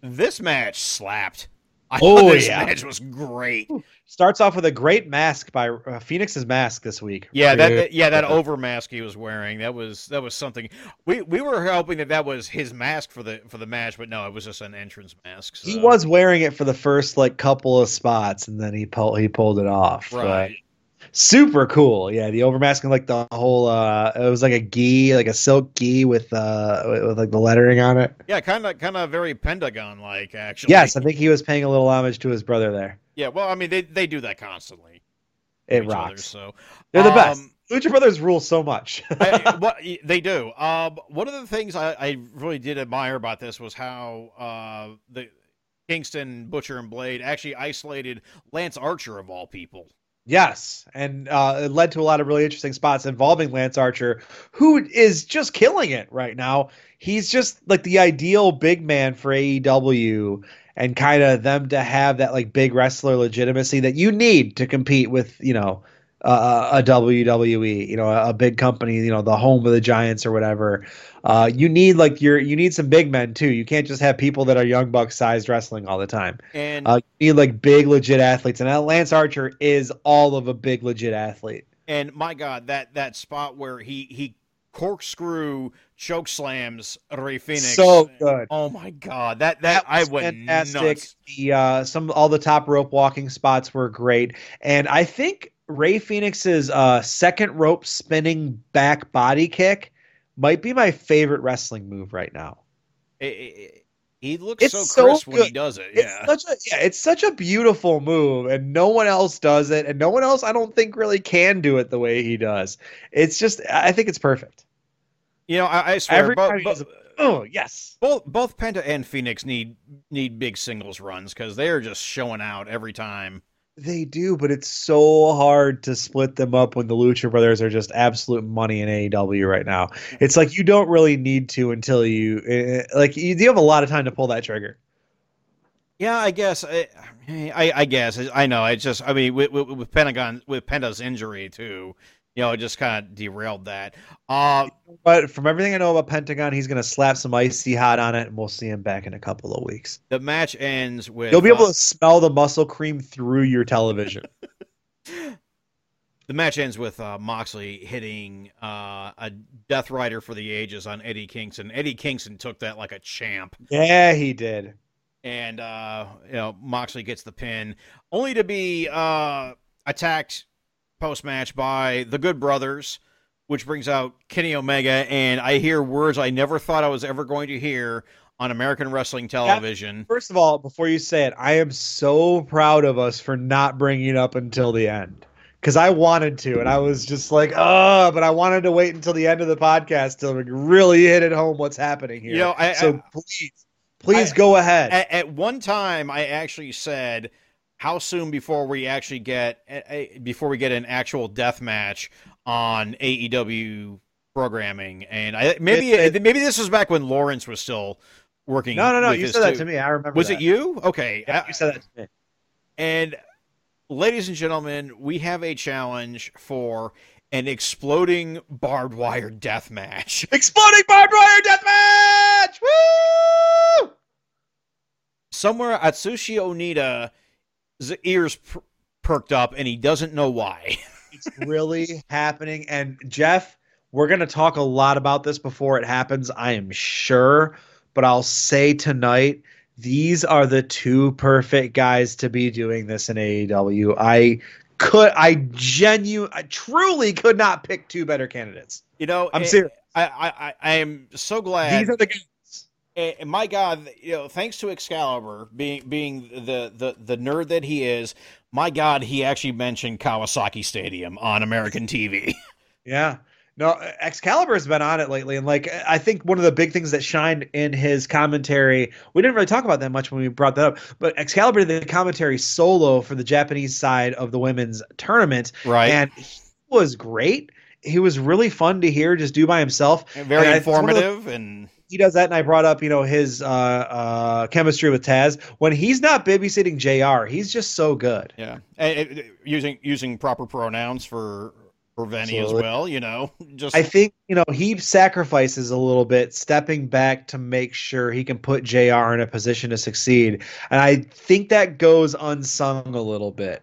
This match slapped. I Oh, thought this yeah. match was great. Starts off with a great mask by uh, Fénix's mask this week. Yeah, that, that- yeah that over mask he was wearing that was that was something. We we were hoping that that was his mask for the for the match, but no, it was just an entrance mask. He was wearing it for the first like couple of spots, and then he pulled he pulled it off. right. Super cool. Yeah, the overmasking like the whole uh it was like a gi, like a silk gi with uh with, with, like the lettering on it. Yeah, kind of kind of very Pentagon like actually. Yes, I think he was paying a little homage to his brother there. Yeah, well, I mean they they do that constantly. It each other, rocks. so They're the best. Um, Lucha Brothers rule so much. [laughs] I, what they do. Um, one of the things I, I really did admire about this was how uh, the Kingston Butcher and Blade actually isolated Lance Archer of all people. Yes, and uh, it led to a lot of really interesting spots involving Lance Archer, who is just killing it right now. He's just like the ideal big man for AEW, and kind of them to have that like big wrestler legitimacy that you need to compete with, you know, uh, a WWE, you know, a, a big company, you know, the home of the Giants or whatever. Uh, you need like your you need some big men too. You can't just have people that are young buck sized wrestling all the time. And Uh, you need like big legit athletes, and uh, Lance Archer is all of a big legit athlete. and my God, that that spot where he he corkscrew choke slams Rey Fénix. So good. Oh my God, that that, I was went fantastic. nuts. The uh, some all the top rope walking spots were great, and I think Rey Fénix's uh, second rope spinning back body kick might be my favorite wrestling move right now. It- it- he looks It's so so crisp when he does it. It's Yeah. such a yeah, it's such a beautiful move, and no one else does it, and no one else I don't think really can do it the way he does. It's just I think it's perfect. You know, I, I swear, Every bo- time he does a- Oh yes, both both Penta and Phoenix need need big singles runs because they are just showing out every time. They do, but it's so hard to split them up when the Lucha Brothers are just absolute money in AEW right now. It's like you don't really need to until you eh, like you, have a lot of time to pull that trigger. Yeah, I guess. I, I, I guess. I know. I just. I mean, with, with, with Pentagon, with Penta's injury too, you know, it just kind of derailed that. Uh, But from everything I know about Pentagon, he's gonna slap some icy hot on it, and we'll see him back in a couple of weeks. the match ends with. You'll be able uh, to smell the muscle cream through your television. [laughs] [laughs] the match ends with uh, Moxley hitting uh, a Death Rider for the ages on Eddie Kingston. Eddie Kingston took that like a champ. yeah, he did. and uh, you know Moxley gets the pin, only to be uh, attacked post match by the Good Brothers, which brings out Kenny Omega, and I hear words I never thought I was ever going to hear on American wrestling television. First of all, before you say it, I am so proud of us for not bringing it up until the end. Because I wanted to, and I was just like, oh, but I wanted to wait until the end of the podcast to really hit it home what's happening here. You know, I- so I- please, please I- go ahead. At, at one time, I actually said, "How soon before we actually get a, before we get an actual death match on AEW programming?" And I maybe It- maybe this was back when Lawrence was still working. no, no, no. You said that too. to me. I remember. Was that. it you? Okay. Yeah, I- you said that to me. and ladies and gentlemen, we have a challenge for an exploding barbed wire death match. [laughs] Exploding barbed wire deathmatch! Woo! Somewhere at Sushi Atsushi Onita's ears per- perked up, and he doesn't know why. [laughs] It's really happening. And Jeff, we're going to talk a lot about this before it happens, I am sure. But I'll say tonight, these are the two perfect guys to be doing this in AEW. I could, I genuine, I truly could not pick two better candidates. You know, I'm eh, serious. I, I, I- I am so glad. These are the guys. And my God, you know, thanks to Excalibur being being the, the the nerd that he is, my God, he actually mentioned Kawasaki Stadium on American TV. [laughs] Yeah. No, Excalibur's been on it lately, and like I think one of the big things that shined in his commentary, we didn't really talk about that much when we brought that up, but Excalibur did the commentary solo for the Japanese side of the women's tournament, right. and he was great. He was really fun to hear, just do by himself. And very and of the- informative and He does that, and I brought up, you know, his uh, uh, chemistry with Taz. When he's not babysitting Jr., he's just so good. yeah, And, uh, using using proper pronouns for for Veny as well. You know, [laughs] just I think you know he sacrifices a little bit, stepping back to make sure he can put Jr. in a position to succeed, and I think that goes unsung a little bit.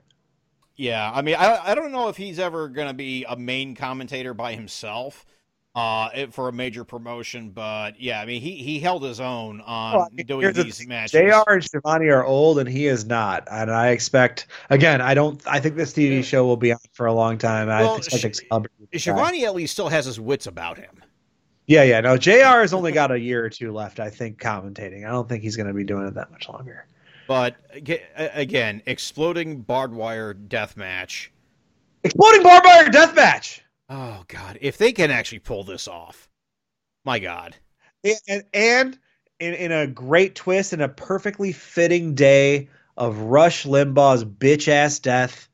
yeah. I mean, I I don't know if he's ever going to be a main commentator by himself. Uh, it- for a major promotion. But yeah, I mean, he he held his own on Well, I mean, doing here's the these matches. JR and Schiavone are old, and he is not. And I expect again. I don't. I think this TV show will be on for a long time. I Well, expect Sh- Excalibur to be back. Schiavone at least still has his wits about him. Yeah, yeah. No, Jr. has only got a year or two left. I think commentating. I don't think he's going to be doing it that much longer. But again, exploding barbed wire death match. Exploding barbed wire death match. Oh God, if they can actually pull this off, my God. and, and in, in a great twist and a perfectly fitting day of Rush Limbaugh's bitch ass death,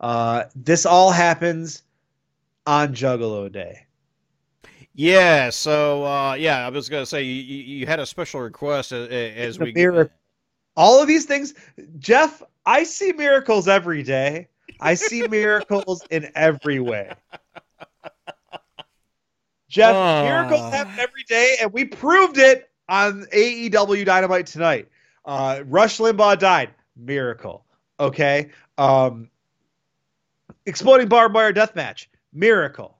uh, this all happens on Juggalo Day. Yeah. So uh, yeah, I was gonna say you, you had a special request as, as we. miracle. All of these things, Jeff, I see miracles every day. I see miracles in every way. Jeff, Ah. miracles happen every day, and we proved it on AEW Dynamite tonight. Uh, Rush Limbaugh died. Miracle. Okay. Um, exploding barbed wire death match. Miracle.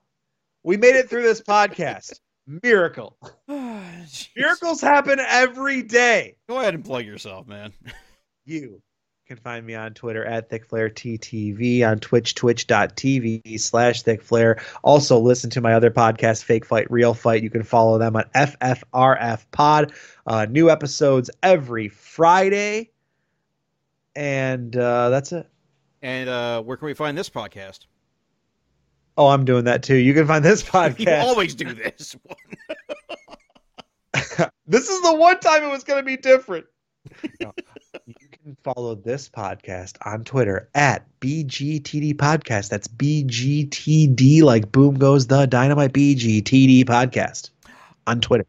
We made it through this podcast. Miracle. [sighs] Jeez. Miracles happen every day. Go ahead and plug yourself, man. You can find me on Twitter at ThickFlareTTV, on Twitch, twitch.tv slash ThickFlare. Also, listen to my other podcast, Fake Fight, Real Fight. You can follow them on FFRF Pod. Uh, new episodes every Friday. And uh, that's it. And uh, where can we find this podcast? Oh, I'm doing that too. You can find this [laughs] podcast. You always do this. [laughs] this is the one time it was going to be different. [laughs] No. Can follow this podcast on Twitter at BGTD Podcast. That's BGTD, like boom goes the dynamite BGTD Podcast on Twitter.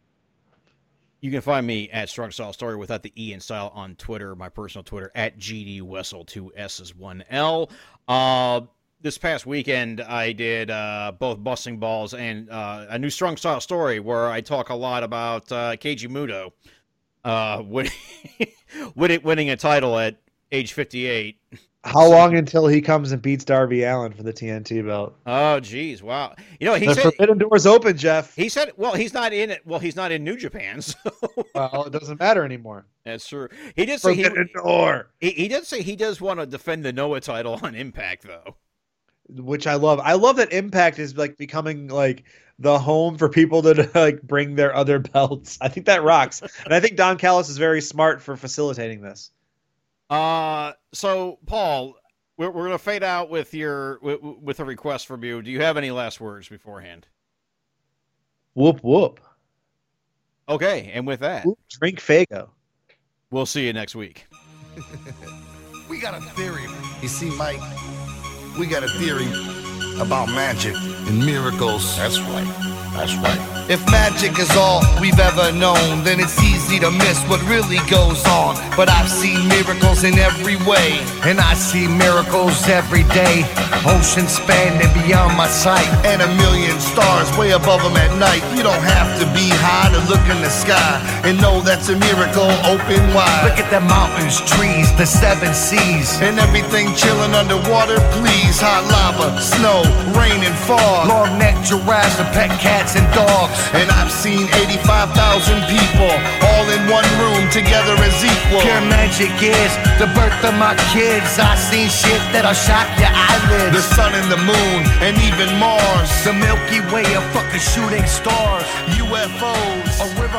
You can find me at Strong Style Story without the E in style on Twitter, my personal Twitter at GD Wessel, two S's, one L. Uh, this past weekend, I did uh, both Busting Balls and uh, a new Strong Style Story where I talk a lot about uh, Keiji Muto uh, [laughs] winning, winning, winning a title at age 58. How long until he comes and beats Darby Allin for the TNT belt? Oh, geez, wow! You know he The said forbidden doors open, Jeff. he said well he's not in it. Well, he's not in New Japan, [laughs] so Well, it doesn't matter anymore. that's true. He did say he, Forbidden door. he he did say he does want to defend the Noah title on Impact though. Which I love. I love that Impact is like becoming like the home for people to [laughs] like bring their other belts. I think that rocks, and I think Don Callis is very smart for facilitating this. Uh, so Paul, we're we're gonna fade out with your with, with a request from you. Do you have any last words beforehand? Whoop whoop. Okay, and with that, Whoop, drink Faygo. we'll see you next week. [laughs] We got a theory. You see, Mike, we got a theory about magic and miracles. That's right. That's right. If magic is all we've ever known, then it's easy to miss what really goes on. But I've seen miracles in every way, and I see miracles every day. Ocean spanning beyond my sight, and a million stars way above them at night. You don't have to be high to look in the sky and know that's a miracle open wide. Look at the mountains, trees, the seven seas, and everything chilling underwater. Please, hot lava, snow, rain, and fog. Long necked giraffes and pet cats and dogs. And I've seen 85,000 people all in one room together as equal. Pure magic is the birth of my kids. I seen shit that'll shock your eyelids. The sun and the moon, and even Mars. The Milky Way of fucking shooting stars. UFOs. A river